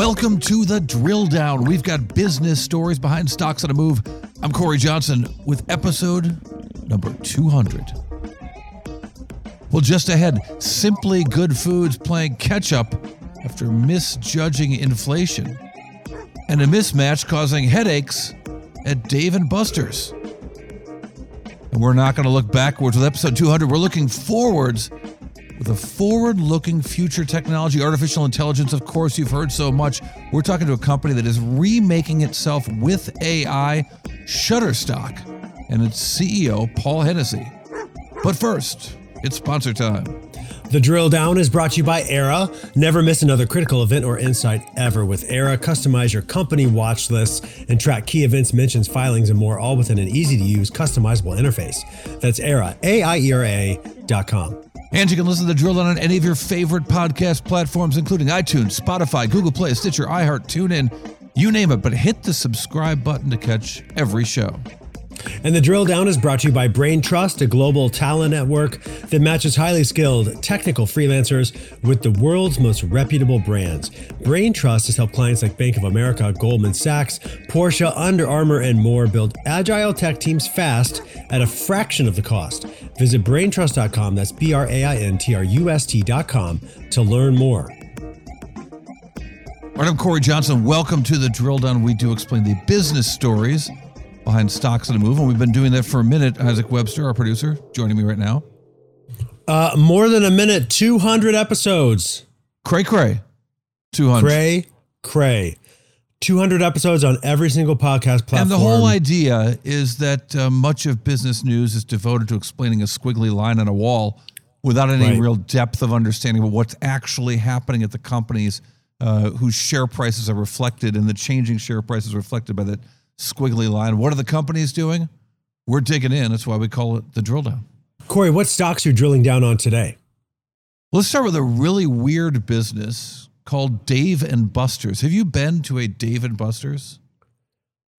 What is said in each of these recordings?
Welcome to the drill down. We've got business stories behind stocks on a move. I'm Cory Johnson with episode number 200. Well, just ahead, Simply Good Foods playing catch up after misjudging inflation, and a mismatch causing headaches at Dave and Buster's. And we're not going to look backwards with episode 200. We're looking forwards with a forward looking future technology, artificial intelligence. Of course, you've heard so much. We're talking to a company that is remaking itself with AI, Shutterstock, and its CEO, Paul Hennessy. But first, it's sponsor time. The drill down is brought to you by Aiera. Never miss another critical event or insight ever with Aiera. Customize your company watch lists and track key events, mentions, filings, and more, all within an easy to use, customizable interface. That's Aiera, A I E R A dot com. And you can listen to the drill on any of your favorite podcast platforms, including iTunes, Spotify, Google Play, Stitcher, iHeart, TuneIn, you name it. But hit the subscribe button to catch every show. And the drill down is brought to you by Braintrust, a global talent network that matches highly skilled technical freelancers with the world's most reputable brands. Braintrust has helped clients like Bank of America, Goldman Sachs, Porsche, Under Armour, and more build agile tech teams fast at a fraction of the cost. Visit braintrust.com, that's B R A I N T R U S T.com, to learn more. All right, I'm Cory Johnson. Welcome to the drill down. We do explain the business stories behind stocks on a move, and we've been doing that for a minute. Isaac Webster, our producer, joining me right now. Uh, more than a minute, 200 episodes. Cray Cray, 200. Cray, cray. 200 episodes on every single podcast platform. And the whole idea is that uh, much of business news is devoted to explaining a squiggly line on a wall without any Right. real depth of understanding of what's actually happening at the companies uh, whose share prices are reflected and the changing share prices reflected by that squiggly line. What are the companies doing? We're digging in. That's why we call it the drill down. Cory, what stocks are you drilling down on today? Let's start with a really weird business called Dave and Buster's. Have you been to a Dave and Buster's?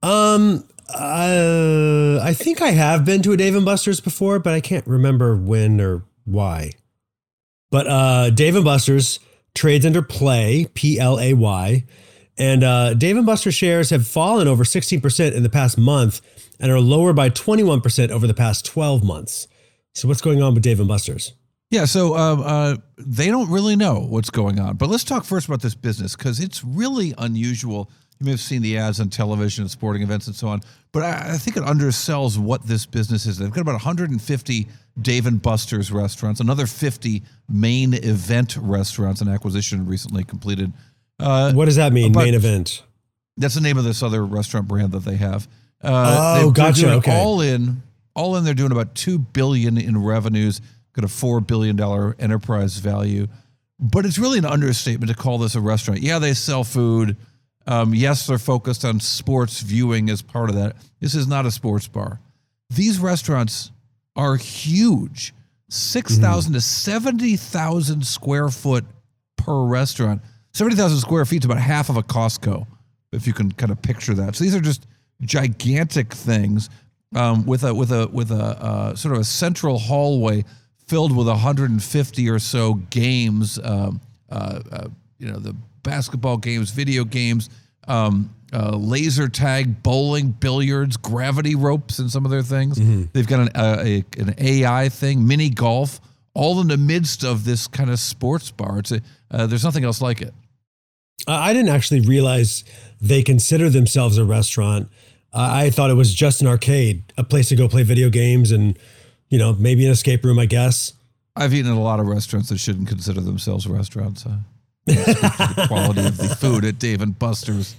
Um, uh, I think I have been to a Dave and Buster's before, but I can't remember when or why. But uh, Dave and Buster's trades under Play, P L A Y, and uh, Dave and Buster's shares have fallen over 16% in the past month and are lower by 21% over the past 12 months. So what's going on with Dave and Buster's? Yeah, so um, uh, they don't really know what's going on. But let's talk first about this business because it's really unusual. You may have seen the ads on television, at sporting events, and so on. But I, I think it undersells what this business is. They've got about 150 Dave and Buster's restaurants, another 50 main event restaurants, an acquisition recently completed. Uh, What does that mean, main event? that's the name of this other restaurant brand that they have. Uh, Oh, they're- they're gotcha, doing okay. All in, all in, they're doing about two billion in revenues. Got a four billion dollar enterprise value, but it's really an understatement to call this a restaurant. Yeah, they sell food. Um, yes, they're focused on sports viewing as part of that. This is not a sports bar. These restaurants are huge 6,000 to 70,000 square foot per restaurant. 70,000 square feet is about half of a Costco, if you can kind of picture that. So these are just gigantic things um, with a with a with a uh, sort of a central hallway filled with 150 or so games. Um, uh, uh, you know, the basketball games, video games, um, uh, laser tag, bowling, billiards, gravity ropes, and some of their things. They've got an, uh, a, an AI thing, mini golf, all in the midst of this kind of sports bar. It's a, uh, there's nothing else like it. Uh, I didn't actually realize they consider themselves a restaurant. Uh, I thought it was just an arcade, a place to go play video games and, you know, maybe an escape room, I guess. I've eaten at a lot of restaurants that shouldn't consider themselves restaurants. Uh, the quality of the food at Dave and Buster's.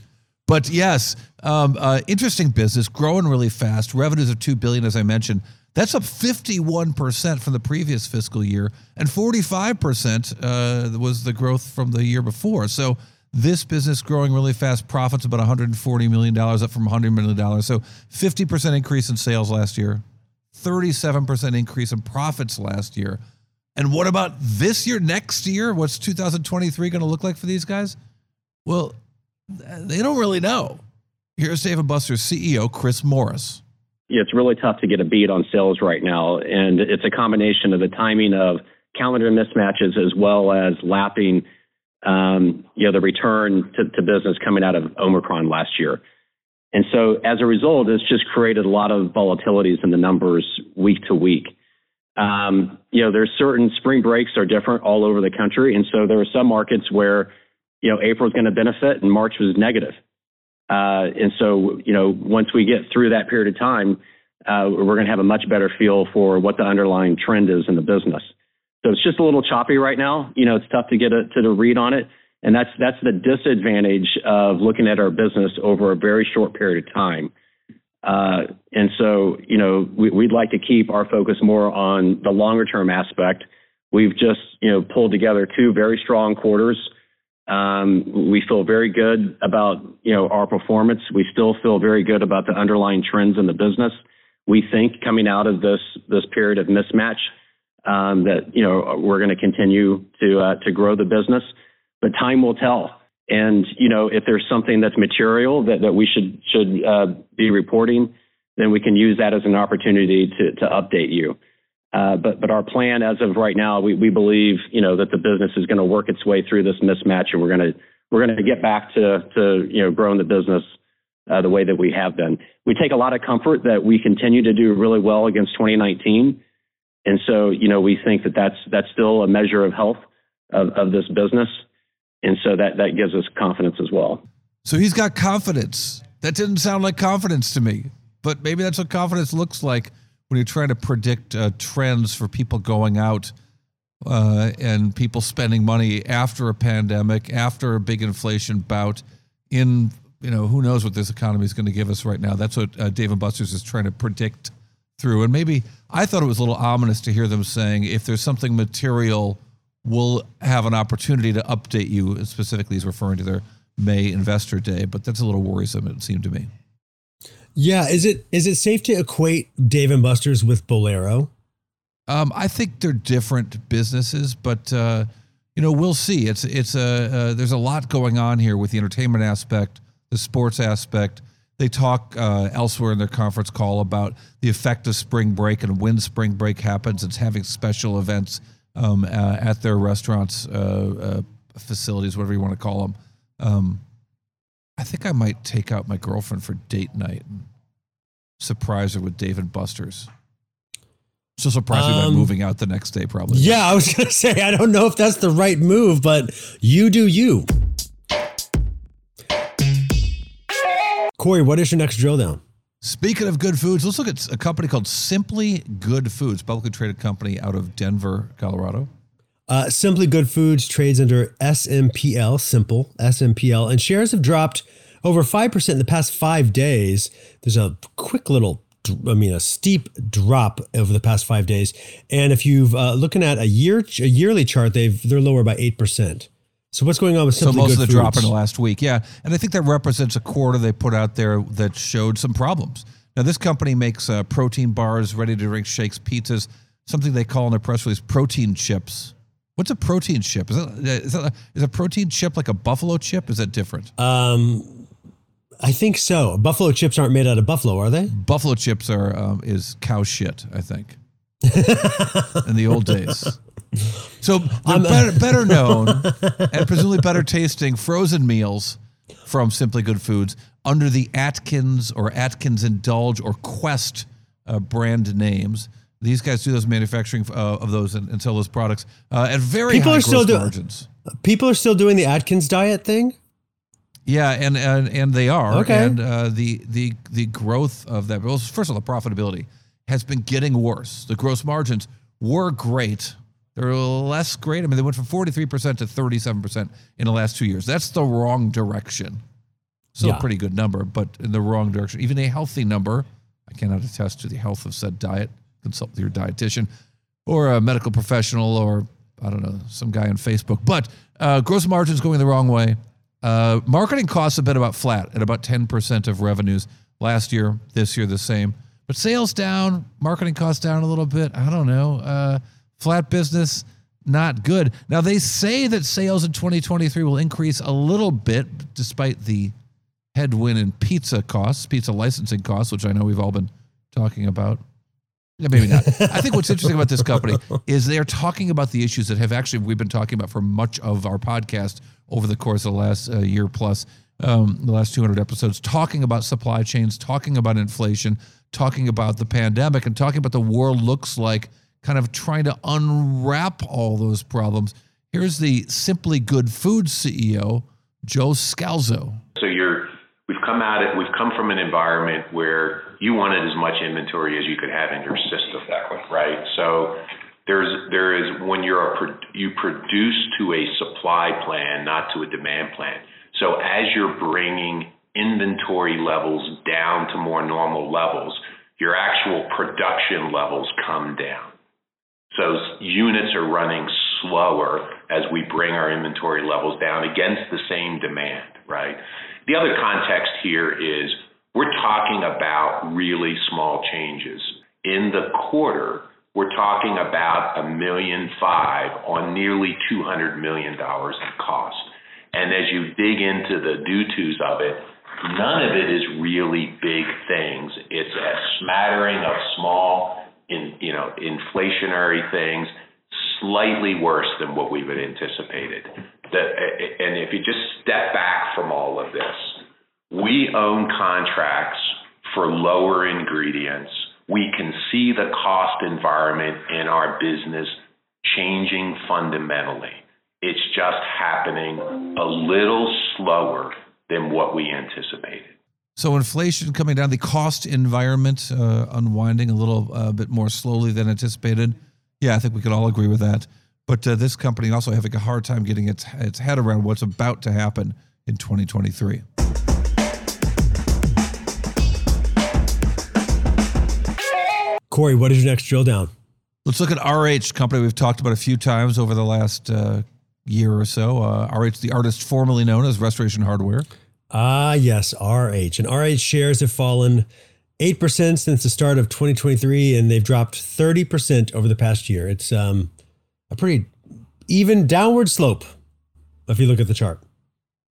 But yes, um, uh, interesting business, growing really fast. Revenues of two billion, as I mentioned. That's up 51% from the previous fiscal year, and 45% uh, was the growth from the year before. So this business growing really fast. Profits about 140 million dollars, up from 100 million dollars. So 50% increase in sales last year, 37% increase in profits last year. And what about this year, next year? What's 2023 going to look like for these guys? Well, they don't really know. Here's Dave Buster's CEO, Chris Morris. Yeah, it's really tough to get a beat on sales right now. And it's a combination of the timing of calendar mismatches as well as lapping um, you know, the return to, to business coming out of Omicron last year. And so as a result, it's just created a lot of volatilities in the numbers week to week. Um, you know, there's certain spring breaks are different all over the country. And so there are some markets where, you know, April is going to benefit and March was negative. Uh, and so, you know, once we get through that period of time, uh, we're going to have a much better feel for what the underlying trend is in the business. So it's just a little choppy right now. You know, it's tough to get a, to the read on it. And that's, that's the disadvantage of looking at our business over a very short period of time. Uh, and so, you know, we, would like to keep our focus more on the longer term aspect. We've just, you know, pulled together two very strong quarters. Um, we feel very good about, you know, our performance. We still feel very good about the underlying trends in the business. We think coming out of this, this period of mismatch, um, that, you know, we're going to continue to, uh, to grow the business, but time will tell. And, you know, if there's something that's material that, that we should, should, uh, be reporting, then we can use that as an opportunity to, to update you. Uh, but, but our plan as of right now, we, we believe, you know, that the business is going to work its way through this mismatch and we're going to, we're going to get back to, to, you know, growing the business uh, the way that we have been. We take a lot of comfort that we continue to do really well against 2019. And so, you know, we think that that's, that's still a measure of health of, of this business. And so that, that gives us confidence as well. So he's got confidence. That didn't sound like confidence to me, but maybe that's what confidence looks like when you're trying to predict uh, trends for people going out uh, and people spending money after a pandemic, after a big inflation bout in you know, who knows what this economy is going to give us right now. That's what uh, Dave and Buster's is trying to predict through. And maybe I thought it was a little ominous to hear them saying if there's something material, we'll have an opportunity to update you. Specifically, he's referring to their May investor day, but that's a little worrisome. It seemed to me. Yeah, is it is it safe to equate Dave and Buster's with Bowlero? Um, I think they're different businesses, but uh, you know we'll see. It's it's a uh, there's a lot going on here with the entertainment aspect the sports aspect. They talk uh, elsewhere in their conference call about the effect of spring break and when spring break happens. It's having special events um, uh, at their restaurants, uh, uh facilities, whatever you want to call them. Um, I think I might take out my girlfriend for date night and surprise her with Dave and Buster's. So surprise me um, by moving out the next day, probably. Yeah, I was going to say, I don't know if that's the right move, but you do you. Cory, what is your next drill down? Speaking of good foods, let's look at a company called Simply Good Foods, publicly traded company out of Denver, Colorado. Uh, Simply Good Foods trades under SMPL, simple SMPL, and shares have dropped over 5% in the past five days. There's a quick little, I mean, a steep drop over the past five days. And if you've uh, looking at a year, a yearly chart, they've they're lower by 8%. So what's going on with Simply so most Good of the Foods? drop in the last week? Yeah, and I think that represents a quarter they put out there that showed some problems. Now this company makes uh, protein bars, ready to drink shakes, pizzas, something they call in their press release protein chips. What's a protein chip? Is that, is, that, is a protein chip like a buffalo chip? Is that different? Um, I think so. Buffalo chips aren't made out of buffalo, are they? Buffalo chips are um, is cow shit. I think in the old days. So they're better, better known and presumably better tasting frozen meals from Simply Good Foods under the Atkins or Atkins Indulge or Quest uh, brand names. These guys do those manufacturing uh, of those and, and, sell those products uh, at very people high are still do- margins. People are still doing the Atkins diet thing. Yeah, and and, and they are. Okay. And uh, the the the growth of that. Well, first of all, the profitability has been getting worse. The gross margins were great they're less great. I mean, they went from 43% to 37% in the last two years. That's the wrong direction. Still yeah. a pretty good number, but in the wrong direction. Even a healthy number, I cannot attest to the health of said diet. Consult with your dietitian or a medical professional or, I don't know, some guy on Facebook. But uh, gross margins going the wrong way. Uh, marketing costs have been about flat at about 10% of revenues last year, this year, the same. But sales down, marketing costs down a little bit. I don't know. Uh, Flat business, not good. Now, they say that sales in 2023 will increase a little bit despite the headwind in pizza costs, pizza licensing costs, which I know we've all been talking about. Yeah, maybe not. I think what's interesting about this company is they're talking about the issues that have actually we've been talking about for much of our podcast over the course of the last uh, year plus, um, the last 200 episodes, talking about supply chains, talking about inflation, talking about the pandemic, and talking about the war looks like, kind of trying to unwrap all those problems. Here's the Simply Good Food CEO, Joe Scalzo. So you're we've come at it. We've come from an environment where you wanted as much inventory as you could have in your system, exactly. right? So there's there is when you're a you produce to a supply plan, not to a demand plan. So as you're bringing inventory levels down to more normal levels, your actual production levels come down. So units are running slower as we bring our inventory levels down against the same demand, right? The other context here is we're talking about really small changes. In the quarter, we're talking about a million five on nearly $200 million in cost. And as you dig into the due-tos of it, none of it is really big things. It's a smattering of small, in, you know, inflationary things, slightly worse than what we have anticipated. And if you just step back from all of this, we own contracts for lower ingredients. We can see the cost environment in our business changing fundamentally. It's just happening a little slower than what we anticipated. So inflation coming down, the cost environment uh, unwinding a little uh, bit more slowly than anticipated. Yeah, I think we could all agree with that. But uh, this company also having a hard time getting its its head around what's about to happen in 2023. Cory, what is your next drill down? Let's look at RH company we've talked about a few times over the last uh, year or so. Uh, RH, the artist formerly known as Restoration Hardware. Ah, yes, RH. And RH shares have fallen 8% since the start of 2023, and they've dropped 30% over the past year. It's um, a pretty even downward slope if you look at the chart.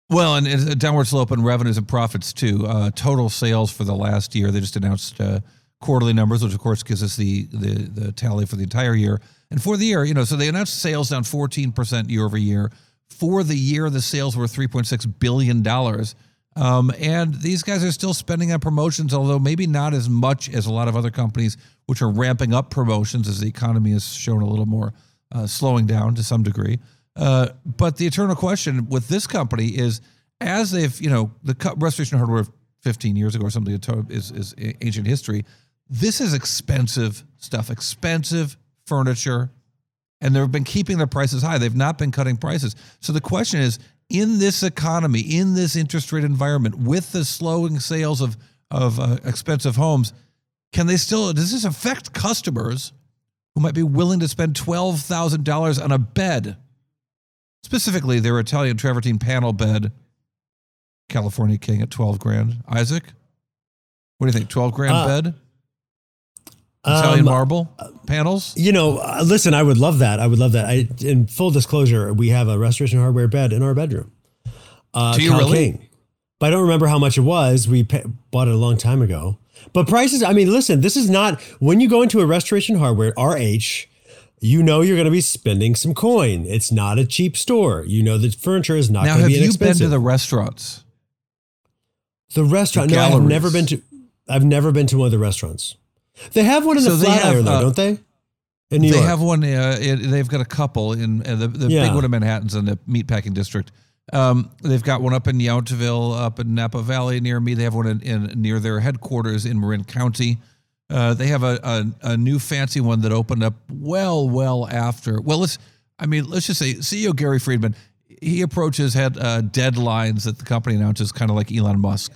Well, and it's a downward slope in revenues and profits too. Uh, total sales for the last year, they just announced uh, quarterly numbers, which of course gives us the, the the tally for the entire year. And for the year, you know, so they announced sales down 14% year over year. For the year, the sales were 3.6 billion dollars. Um, and these guys are still spending on promotions, although maybe not as much as a lot of other companies, which are ramping up promotions as the economy has shown a little more uh, slowing down to some degree. Uh, but the eternal question with this company is, as they've, you know, the restoration hardware 15 years ago or something is, is ancient history this is expensive stuff, expensive furniture, and they've been keeping their prices high. They've not been cutting prices. So the question is, in this economy, in this interest rate environment, with the slowing sales of of uh, expensive homes, can they still? Does this affect customers who might be willing to spend twelve thousand dollars on a bed? Specifically, their Italian travertine panel bed, California King at twelve grand. Isaac, what do you think? Twelve grand uh, bed? Italian um, marble panels. You know, uh, listen, I would love that. I would love that. I, in full disclosure, we have a restoration hardware bed in our bedroom. Uh, Do you Cal really? King. But I don't remember how much it was. We pay, bought it a long time ago. But prices, I mean, listen, this is not when you go into a restoration hardware, RH, you know you're going to be spending some coin. It's not a cheap store. You know the furniture is not going to be inexpensive. Now, have you been to the restaurants? The restaurant? The no, I've never been to. I've never been to one of the restaurants. They have one in the Flatiron, though, don't they? In New they York. have one. Uh, it, they've got a couple in uh, the, the yeah. big one in Manhattan's in the meatpacking district. Um, they've got one up in Yountville, up in Napa Valley near me. They have one in, in near their headquarters in Marin County. Uh, they have a, a, a new fancy one that opened up well, well after. Well, let's. I mean, let's just say CEO Gary Friedman. He approaches had uh, deadlines that the company announces, kind of like Elon Musk.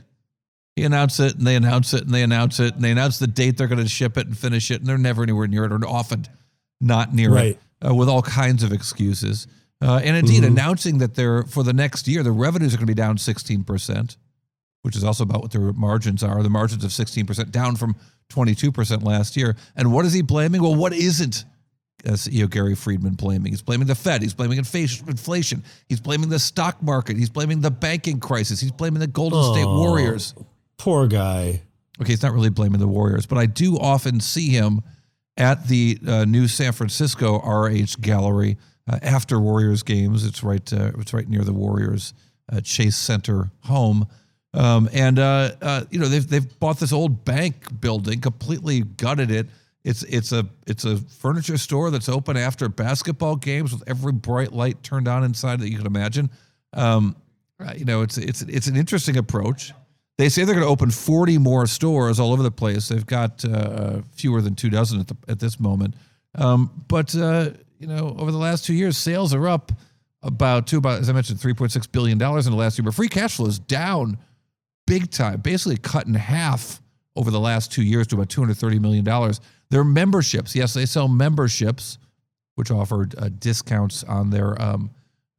He announce it and they announce it and they announce it and they announce the date they're going to ship it and finish it and they're never anywhere near it or often not near right. it uh, with all kinds of excuses. Uh, and indeed, mm-hmm. announcing that they're for the next year, the revenues are going to be down 16%, which is also about what their margins are. The margins of 16% down from 22% last year. And what is he blaming? Well, what isn't uh, CEO Gary Friedman blaming? He's blaming the Fed. He's blaming inflation. He's blaming the stock market. He's blaming the banking crisis. He's blaming the Golden oh. State Warriors. Poor guy. Okay, he's not really blaming the Warriors, but I do often see him at the uh, new San Francisco RH Gallery uh, after Warriors games. It's right. Uh, it's right near the Warriors uh, Chase Center home. Um, and uh, uh, you know they've they've bought this old bank building, completely gutted it. It's it's a it's a furniture store that's open after basketball games with every bright light turned on inside that you can imagine. Um, you know, it's it's it's an interesting approach. They say they're going to open 40 more stores all over the place. They've got uh, fewer than two dozen at, the, at this moment. Um, but uh, you know, over the last two years, sales are up about two about as I mentioned, 3.6 billion dollars in the last year. But free cash flow is down big time, basically cut in half over the last two years to about 230 million dollars. Their memberships, yes, they sell memberships, which offered uh, discounts on their um,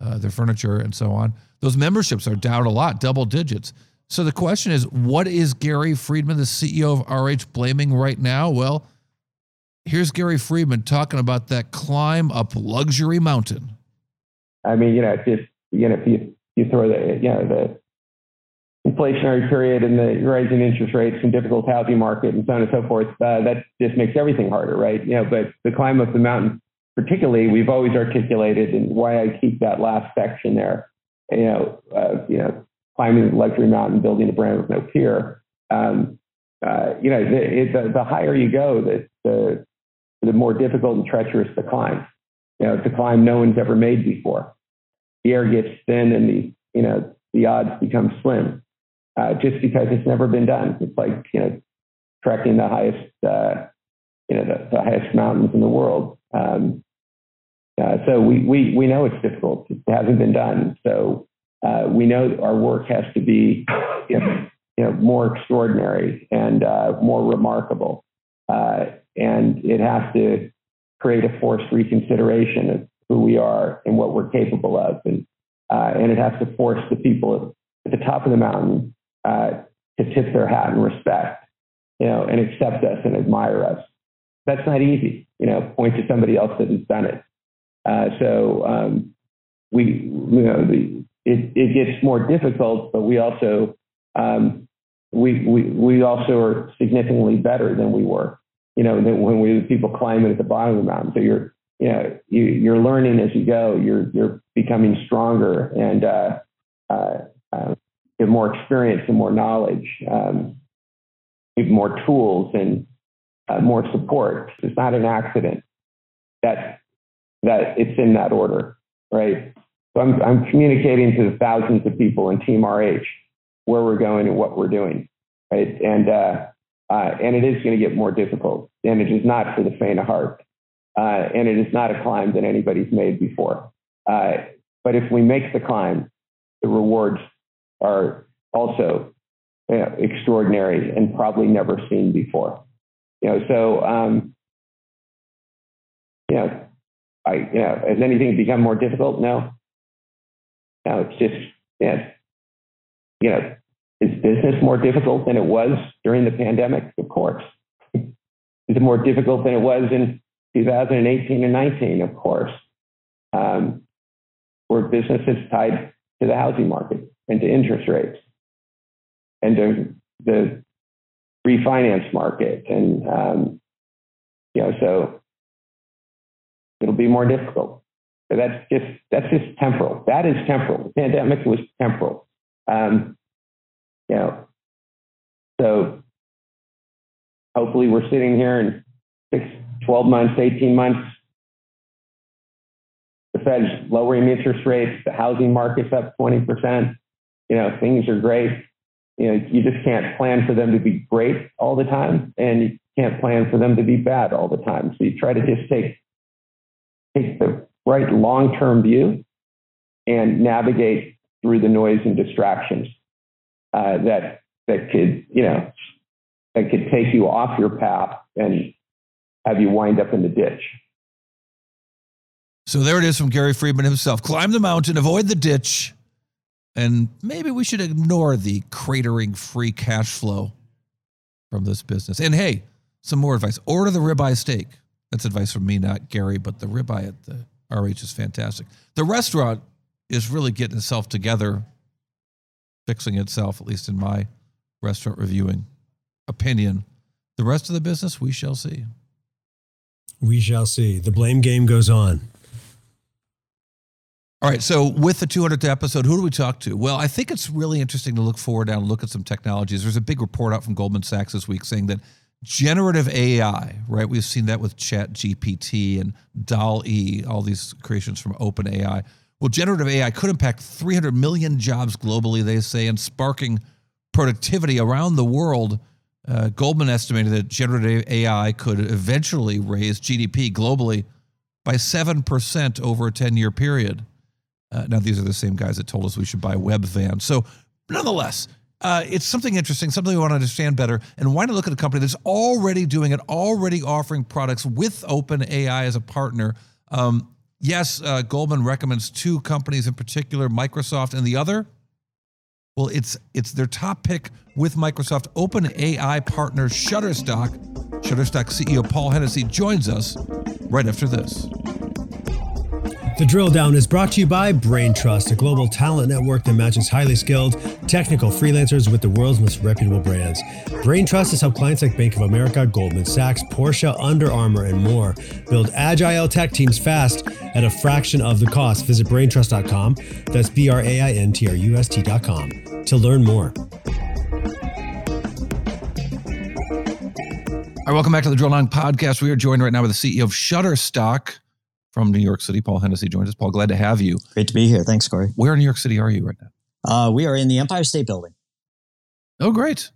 uh, their furniture and so on. Those memberships are down a lot, double digits. So the question is, what is Gary Friedman, the CEO of RH, blaming right now? Well, here's Gary Friedman talking about that climb up luxury mountain. I mean, you know, if you know, if you you throw the you know the inflationary period and the rising interest rates and difficult housing market and so on and so forth, uh, that just makes everything harder, right? You know, but the climb up the mountain, particularly, we've always articulated and why I keep that last section there. You know, uh, you know, climbing the luxury mountain, building a brand with no peer. Um, uh, you know, the, the, the, higher you go, the, the, the more difficult and treacherous the climb. You know, it's a climb no one's ever made before. The air gets thin and the, you know, the odds become slim uh, just because it's never been done. It's like, you know, trekking the highest, uh, you know, the, the, highest mountains in the world. Um, uh, so we, we, we know it's difficult. It hasn't been done. So uh, we know our work has to be you know, you know more extraordinary and uh, more remarkable. Uh, and it has to create a forced reconsideration of who we are and what we're capable of. And, uh, and it has to force the people at the top of the mountain uh, to tip their hat in respect, you know, and accept us and admire us. That's not easy, you know, point to somebody else that has done it. Uh, so um, we, you know, the, it, it gets more difficult, but we also um, we, we we also are significantly better than we were. You know, when we people climbing at the bottom of the mountain. So you're you know you, you're learning as you go. You're you're becoming stronger and uh, uh, uh, have more experience and more knowledge, um, have more tools and uh, more support. It's not an accident that that it's in that order, right? So I'm, I'm communicating to the thousands of people in Team RH where we're going and what we're doing, right? And uh, uh, and it is going to get more difficult, and it is not for the faint of heart, uh, and it is not a climb that anybody's made before. Uh, but if we make the climb, the rewards are also you know, extraordinary and probably never seen before. You know, so um, you know, I you know, has anything become more difficult? No, now it's just, yeah, you know, is business more difficult than it was during the pandemic? Of course. is it more difficult than it was in 2018 and 19? Of course. Um, where business is tied to the housing market and to interest rates and to the refinance market. And, um, you know, so it'll be more difficult. That's just that's just temporal. That is temporal. The pandemic was temporal. Um, you know, so hopefully we're sitting here in six, 12 months, 18 months. The Fed's lowering interest rates. The housing market's up 20%. You know, things are great. You know, you just can't plan for them to be great all the time, and you can't plan for them to be bad all the time. So you try to just take take the right long term view and navigate through the noise and distractions uh, that that could you know that could take you off your path and have you wind up in the ditch. So there it is from Gary Friedman himself. Climb the mountain, avoid the ditch, and maybe we should ignore the cratering free cash flow from this business. And hey, some more advice. Order the ribeye steak. That's advice from me, not Gary, but the ribeye at the RH is fantastic. The restaurant is really getting itself together, fixing itself, at least in my restaurant reviewing opinion. The rest of the business, we shall see. We shall see. The blame game goes on. All right. So, with the 200th episode, who do we talk to? Well, I think it's really interesting to look forward and look at some technologies. There's a big report out from Goldman Sachs this week saying that generative AI, right? We've seen that with Chat GPT and DALL-E, all these creations from OpenAI. Well, generative AI could impact 300 million jobs globally, they say, and sparking productivity around the world. Uh, Goldman estimated that generative AI could eventually raise GDP globally by 7% over a 10 year period. Uh, now, these are the same guys that told us we should buy Webvan. So, nonetheless, uh, it's something interesting, something we want to understand better. And why not look at a company that's already doing it, already offering products with OpenAI as a partner? Um, yes, uh, Goldman recommends two companies in particular, Microsoft and the other. Well, it's it's their top pick with Microsoft OpenAI partner Shutterstock. Shutterstock CEO Paul Hennessy joins us right after this. The Drill Down is brought to you by Braintrust, a global talent network that matches highly skilled, technical freelancers with the world's most reputable brands. Braintrust has helped clients like Bank of America, Goldman Sachs, Porsche, Under Armour, and more build agile tech teams fast at a fraction of the cost. Visit braintrust.com. That's B R A I N T R U S T.com to learn more. All right, welcome back to the Drill Down podcast. We are joined right now with the CEO of Shutterstock from New York City. Paul Hennessy joins us. Paul, glad to have you. Great to be here. Thanks, Cory. Where in New York City are you right now? Uh, we are in the Empire State Building. Oh, great.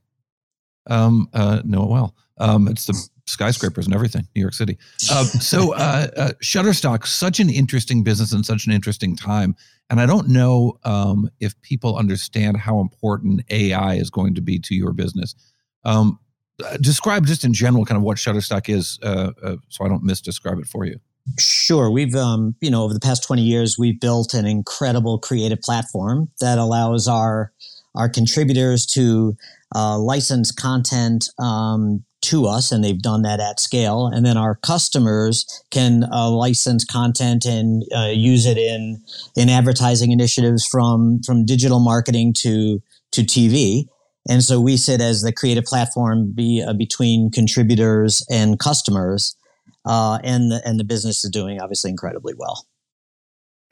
Um, uh, know it well. Um, it's the skyscrapers and everything, New York City. Uh, so, uh, uh, Shutterstock, such an interesting business and such an interesting time. And I don't know um, if people understand how important AI is going to be to your business. Um, uh, describe just in general kind of what Shutterstock is, uh, uh, so I don't misdescribe it for you. Sure. We've, um, you know, over the past 20 years, we've built an incredible creative platform that allows our, our contributors to uh, license content um, to us, and they've done that at scale. And then our customers can uh, license content and uh, use it in in advertising initiatives from from digital marketing to to TV. And so we sit as the creative platform be, uh, between contributors and customers uh, and the, and the business is doing obviously incredibly well.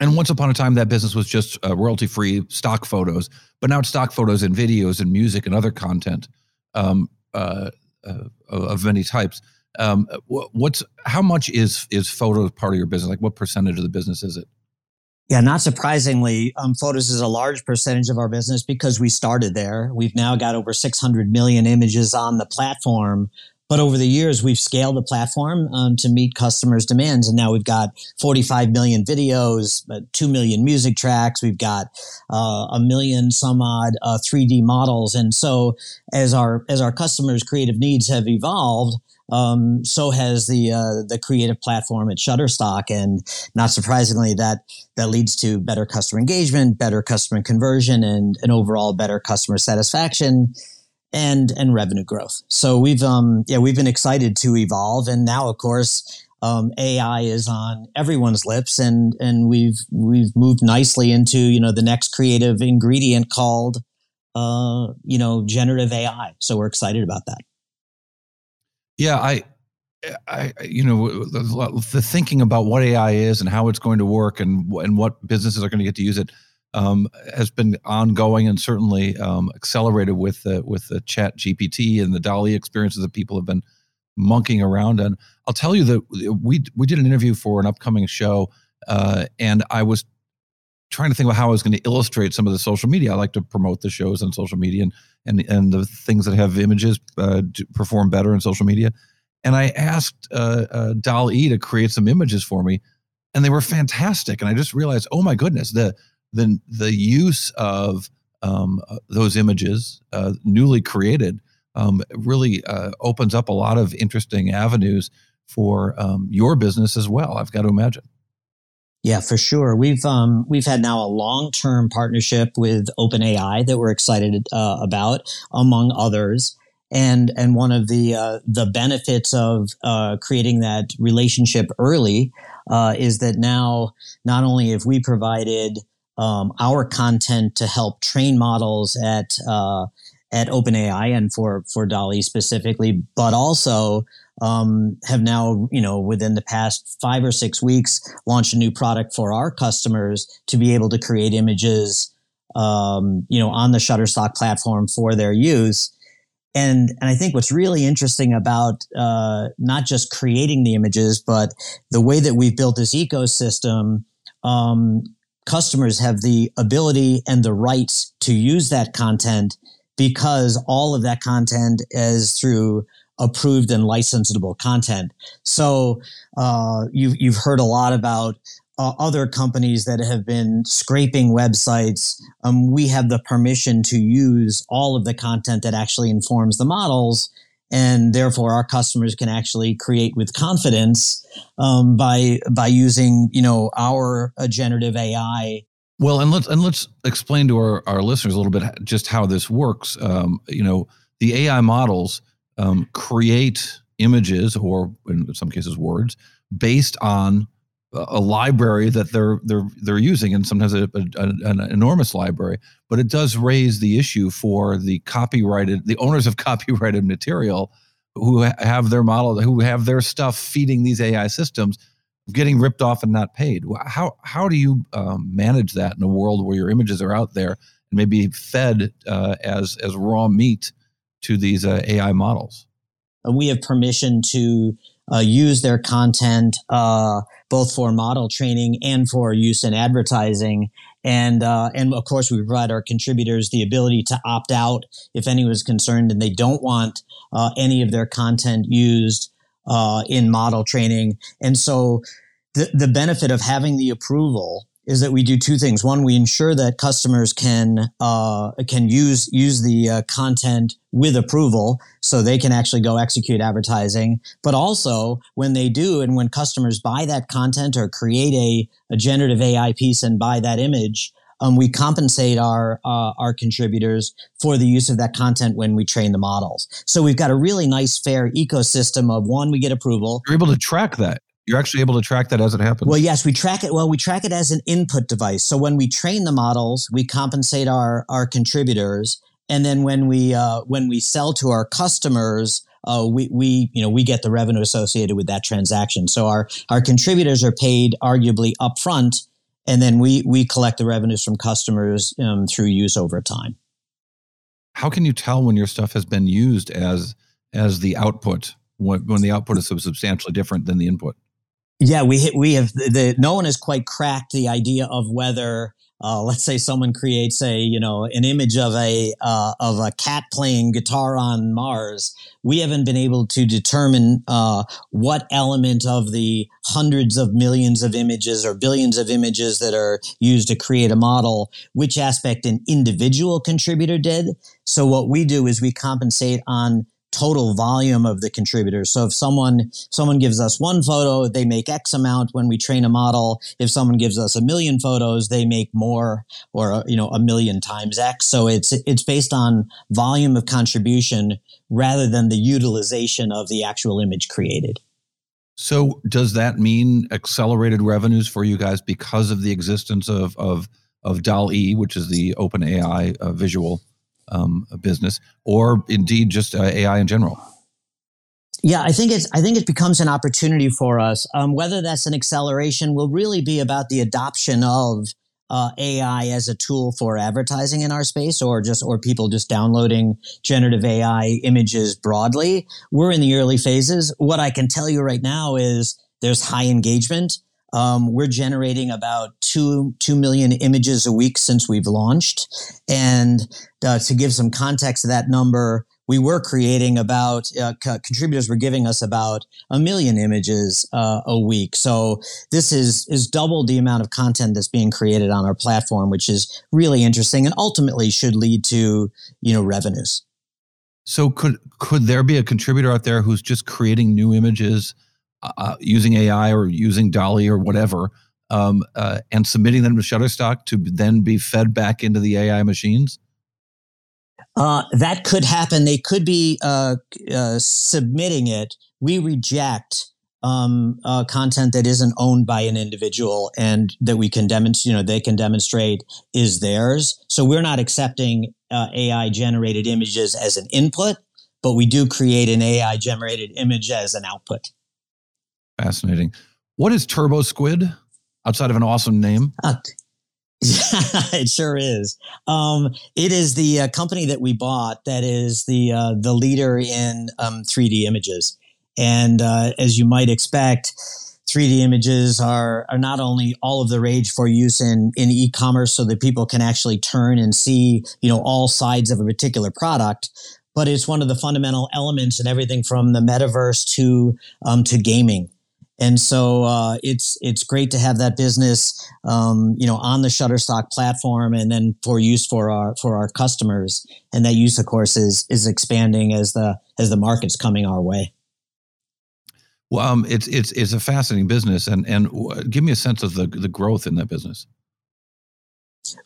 And once upon a time, that business was just uh, royalty free stock photos, but now it's stock photos and videos and music and other content um, uh, uh, of many types. Um, what's how much is is photos part of your business? Like, what percentage of the business is it? Yeah, not surprisingly, um, photos is a large percentage of our business because we started there. We've now got over 600 million images on the platform, but over the years, we've scaled the platform um, to meet customers' demands. And now we've got 45 million videos, uh, 2 million music tracks. We've got uh, a million some odd uh, 3D models. And so as our, as our customers' creative needs have evolved, um, so has the uh, the creative platform at Shutterstock, and not surprisingly, that that leads to better customer engagement, better customer conversion, and an overall better customer satisfaction and and revenue growth. So we've um yeah we've been excited to evolve, and now of course um, AI is on everyone's lips, and and we've we've moved nicely into you know the next creative ingredient called uh, you know generative AI. So we're excited about that. Yeah, I. I, you know, the, the thinking about what AI is and how it's going to work and and what businesses are going to get to use it um, has been ongoing and certainly um, accelerated with the, with the Chat GPT and the DALL-E experiences that people have been monkeying around. And I'll tell you that we we did an interview for an upcoming show, uh, and I was trying to think about how I was going to illustrate some of the social media. I like to promote the shows on social media and and and the things that have images uh, perform better in social media. And I asked uh, uh, DALL-E to create some images for me, and they were fantastic. And I just realized, oh my goodness, the the the use of um, uh, those images uh, newly created um, really uh, opens up a lot of interesting avenues for um, your business as well. I've got to imagine. Yeah, for sure. We've um, we've had now a long term partnership with OpenAI that we're excited uh, about, among others. And and one of the uh, the benefits of uh, creating that relationship early uh, is that now not only have we provided um, our content to help train models at uh, at OpenAI and for for DALL-E specifically, but also um, have now, you know, within the past five or six weeks, launched a new product for our customers to be able to create images, um, you know, on the Shutterstock platform for their use. And, and I think what's really interesting about uh, not just creating the images, but the way that we've built this ecosystem, um, customers have the ability and the rights to use that content because all of that content is through approved and licensable content. So uh, you've you've heard a lot about uh, other companies that have been scraping websites. Um, we have the permission to use all of the content that actually informs the models. And therefore, our customers can actually create with confidence um, by by using, you know, our uh, generative AI well, and let's and let's explain to our, our listeners a little bit just how this works. Um, you know, the AI models um, create images or in some cases words based on a library that they're they're they're using and sometimes a, a, an enormous library but it does raise the issue for the copyrighted the owners of copyrighted material who have their model who have their stuff feeding these ai systems getting ripped off and not paid how how do you um, manage that in a world where your images are out there and maybe fed uh, as as raw meat to these uh, AI models? We have permission to uh, use their content uh, both for model training and for use in advertising. And uh, and of course, we provide our contributors the ability to opt out if anyone's concerned and they don't want uh, any of their content used in model training. And so, the the benefit of having the approval is that we do two things. One, we ensure that customers can uh, can use use the uh, content with approval, so they can actually go execute advertising. But also, when they do, and when customers buy that content or create a, a generative AI piece and buy that image, um, we compensate our uh, our contributors for the use of that content when we train the models. So we've got a really nice, fair ecosystem of one, we get approval. You're able to track that. You're actually able to track that as it happens. Well, yes, we track it. Well, we track it as an input device. So when we train the models, we compensate our our contributors, and then when we uh, when we sell to our customers, uh, we we you know we get the revenue associated with that transaction. So our our contributors are paid arguably upfront, and then we we collect the revenues from customers um, through use over time. How can you tell when your stuff has been used as as the output when, when the output is so substantially different than the input? Yeah, we we have the no one has quite cracked the idea of whether uh, let's say someone creates a you know an image of a uh, of a cat playing guitar on Mars. We haven't been able to determine uh, what element of the hundreds of millions of images or billions of images that are used to create a model, which aspect an individual contributor did. So what we do is we compensate on total volume of the contributors. So if someone someone gives us one photo, they make X amount when we train a model. If someone gives us a million photos, they make more or you know a million times X. So it's it's based on volume of contribution rather than the utilization of the actual image created. So does that mean accelerated revenues for you guys because of the existence of of of DALL-E, which is the open AI uh, visual um, business, or indeed just uh, AI in general? Yeah, I think it's. I think it becomes an opportunity for us. Um, whether that's an acceleration will really be about the adoption of uh, AI as a tool for advertising in our space, or just or people just downloading generative AI images broadly. We're in the early phases. What I can tell you right now is there's high engagement. Um, we're generating about two two million images a week since we've launched, and uh, to give some context to that number, we were creating about uh, co- contributors were giving us about a million images uh, a week. So this is is double the amount of content that's being created on our platform, which is really interesting and ultimately should lead to you know revenues. So could could there be a contributor out there who's just creating new images? Uh, uh, using AI or using DALL-E or whatever, um, uh, and submitting them to Shutterstock to then be fed back into the AI machines? Uh, that could happen. They could be uh, uh, submitting it. We reject um, uh, content that isn't owned by an individual and that we can demonstrate, you know, they can demonstrate is theirs. So we're not accepting uh, AI generated images as an input, but we do create an AI generated image as an output. Fascinating. What is Turbo Squid outside of an awesome name? Uh, it sure is. Um, it is the uh, company that we bought that is the uh, the leader in um, 3D images. And uh, as you might expect, 3D images are, are not only all of the rage for use in, in e-commerce so that people can actually turn and see, you know, all sides of a particular product, but it's one of the fundamental elements in everything from the metaverse to, um, to gaming. And so uh, it's it's great to have that business, um, you know, on the Shutterstock platform, and then for use for our for our customers. And that use, of course, is is expanding as the as the market's coming our way. Well, um, it's it's it's a fascinating business, and and give me a sense of the the growth in that business.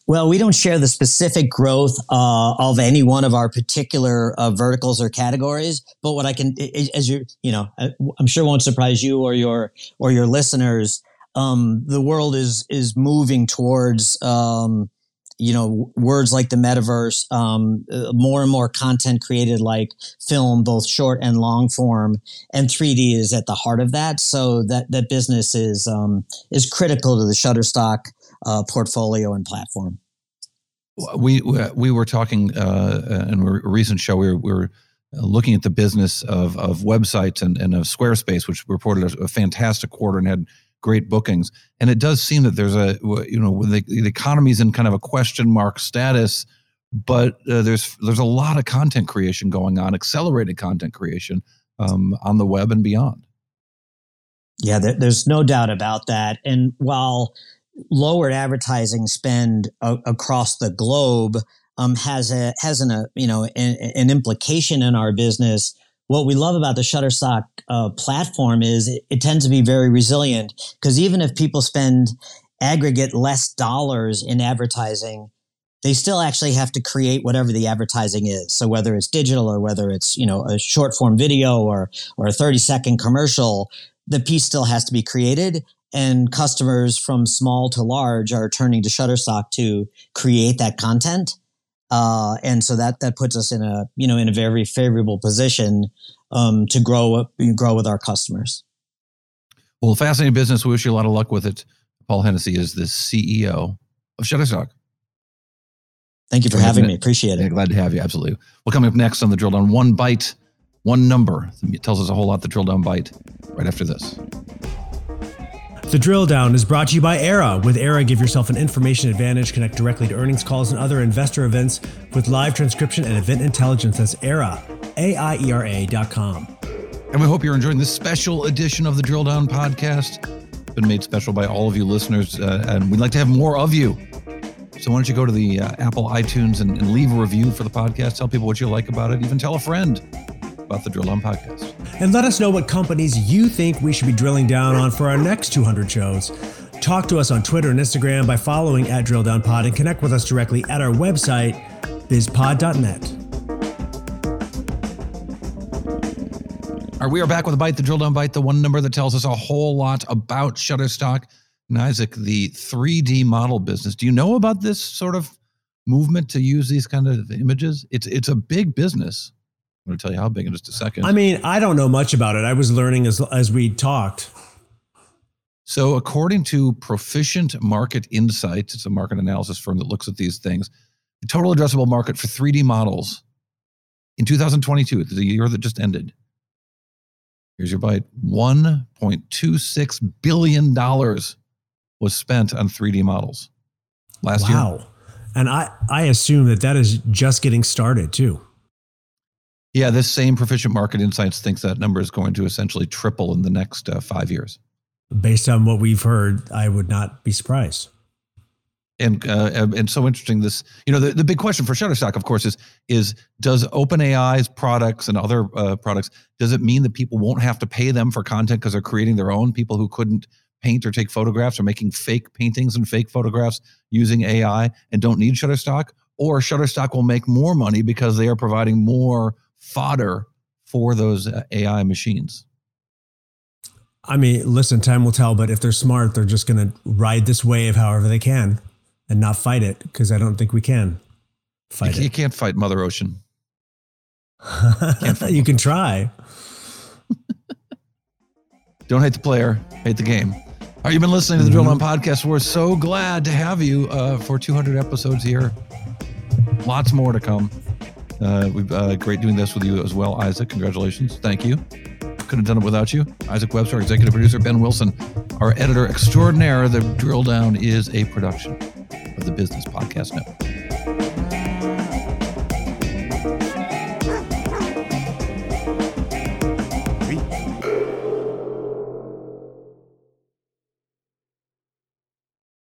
Well, we don't share the specific growth uh, of any one of our particular uh, verticals or categories, but what I can, as you, you know, I'm sure won't surprise you or your or your listeners. Um, the world is is moving towards um, you know words like the metaverse um, uh, more and more content created like film both short and long form and 3d is at the heart of that so that that business is um, is critical to the shutterstock uh, portfolio and platform we we were talking uh, in a recent show we were, we were looking at the business of, of websites and, and of Squarespace, which reported a, a fantastic quarter and had great bookings. And it does seem that there's a you know the, the economy's in kind of a question mark status, but uh, there's there's a lot of content creation going on, accelerated content creation um, on the web and beyond. Yeah, there, there's no doubt about that. And while lowered advertising spend a, across the globe um, has a has an a you know an, an implication in our business what we love about the Shutterstock uh, platform is it, it tends to be very resilient because even if people spend aggregate less dollars in advertising, they still actually have to create whatever the advertising is. So whether it's digital or whether it's, you know, a short form video or, or a 30 second commercial, the piece still has to be created. And customers from small to large are turning to Shutterstock to create that content. Uh, and so that that puts us in a you know in a very favorable position um, to grow grow with our customers. Well, fascinating business. We wish you a lot of luck with it. Paul Hennessy is the CEO of Shutterstock. Thank you for having me. Appreciate it. Yeah, glad to have you. Absolutely. Well, coming up next on the drill down, one bite, one number. It tells us a whole lot. The drill down bite. Right after this. The drill down is brought to you by Aiera. With Aiera, give yourself an information advantage. Connect directly to earnings calls and other investor events with live transcription and event intelligence. That's Aiera, A I E R A dot com. And we hope you're enjoying this special edition of the Drill Down podcast. It's been made special by all of you listeners, uh, and we'd like to have more of you. So why don't you go to the uh, Apple iTunes and, and leave a review for the podcast? Tell people what you like about it. Even tell a friend about the Drill Down podcast. And let us know what companies you think we should be drilling down on for our next 200 shows. Talk to us on Twitter and Instagram by following at Drill Down Pod and connect with us directly at our website, bizpod.net. All right, we are back with a bite, the drill down bite, the one number that tells us a whole lot about Shutterstock. And Isaac, the 3D model business. Do you know about this sort of movement to use these kind of images? It's it's a big business. I'm going to tell you how big in just a second. I mean, I don't know much about it. I was learning as as we talked. So, according to Proficient Market Insights, it's a market analysis firm that looks at these things. The total addressable market for 3D models in 2022, the year that just ended. Here's your bite: 1.26 billion dollars was spent on 3D models last wow. year. Wow. And I, I assume that that is just getting started too. Yeah, this same Proficient Market Insights thinks that number is going to essentially triple in the next uh, five years. Based on what we've heard, I would not be surprised. And uh, and so interesting. This you know the, the big question for Shutterstock, of course, is is does OpenAI's products and other uh, products does it mean that people won't have to pay them for content because they're creating their own? People who couldn't paint or take photographs or making fake paintings and fake photographs using AI and don't need Shutterstock, or Shutterstock will make more money because they are providing more fodder for those uh, AI machines? I mean, listen, time will tell, but if they're smart, they're just going to ride this wave however they can and not fight it because I don't think we can fight you, it. you can't fight Mother Ocean. you can try. Don't hate the player, hate the game. All right, you've been listening to the Drill Down Podcast. We're so glad to have you uh, for 200 episodes here. Lots more to come. Uh, we've uh, great doing this with you as well, Isaac. Congratulations. Thank you. Couldn't have done it without you. Isaac Webster, executive producer, Ben Wilson, our editor extraordinaire. The Drill Down is a production of the Business Podcast Network.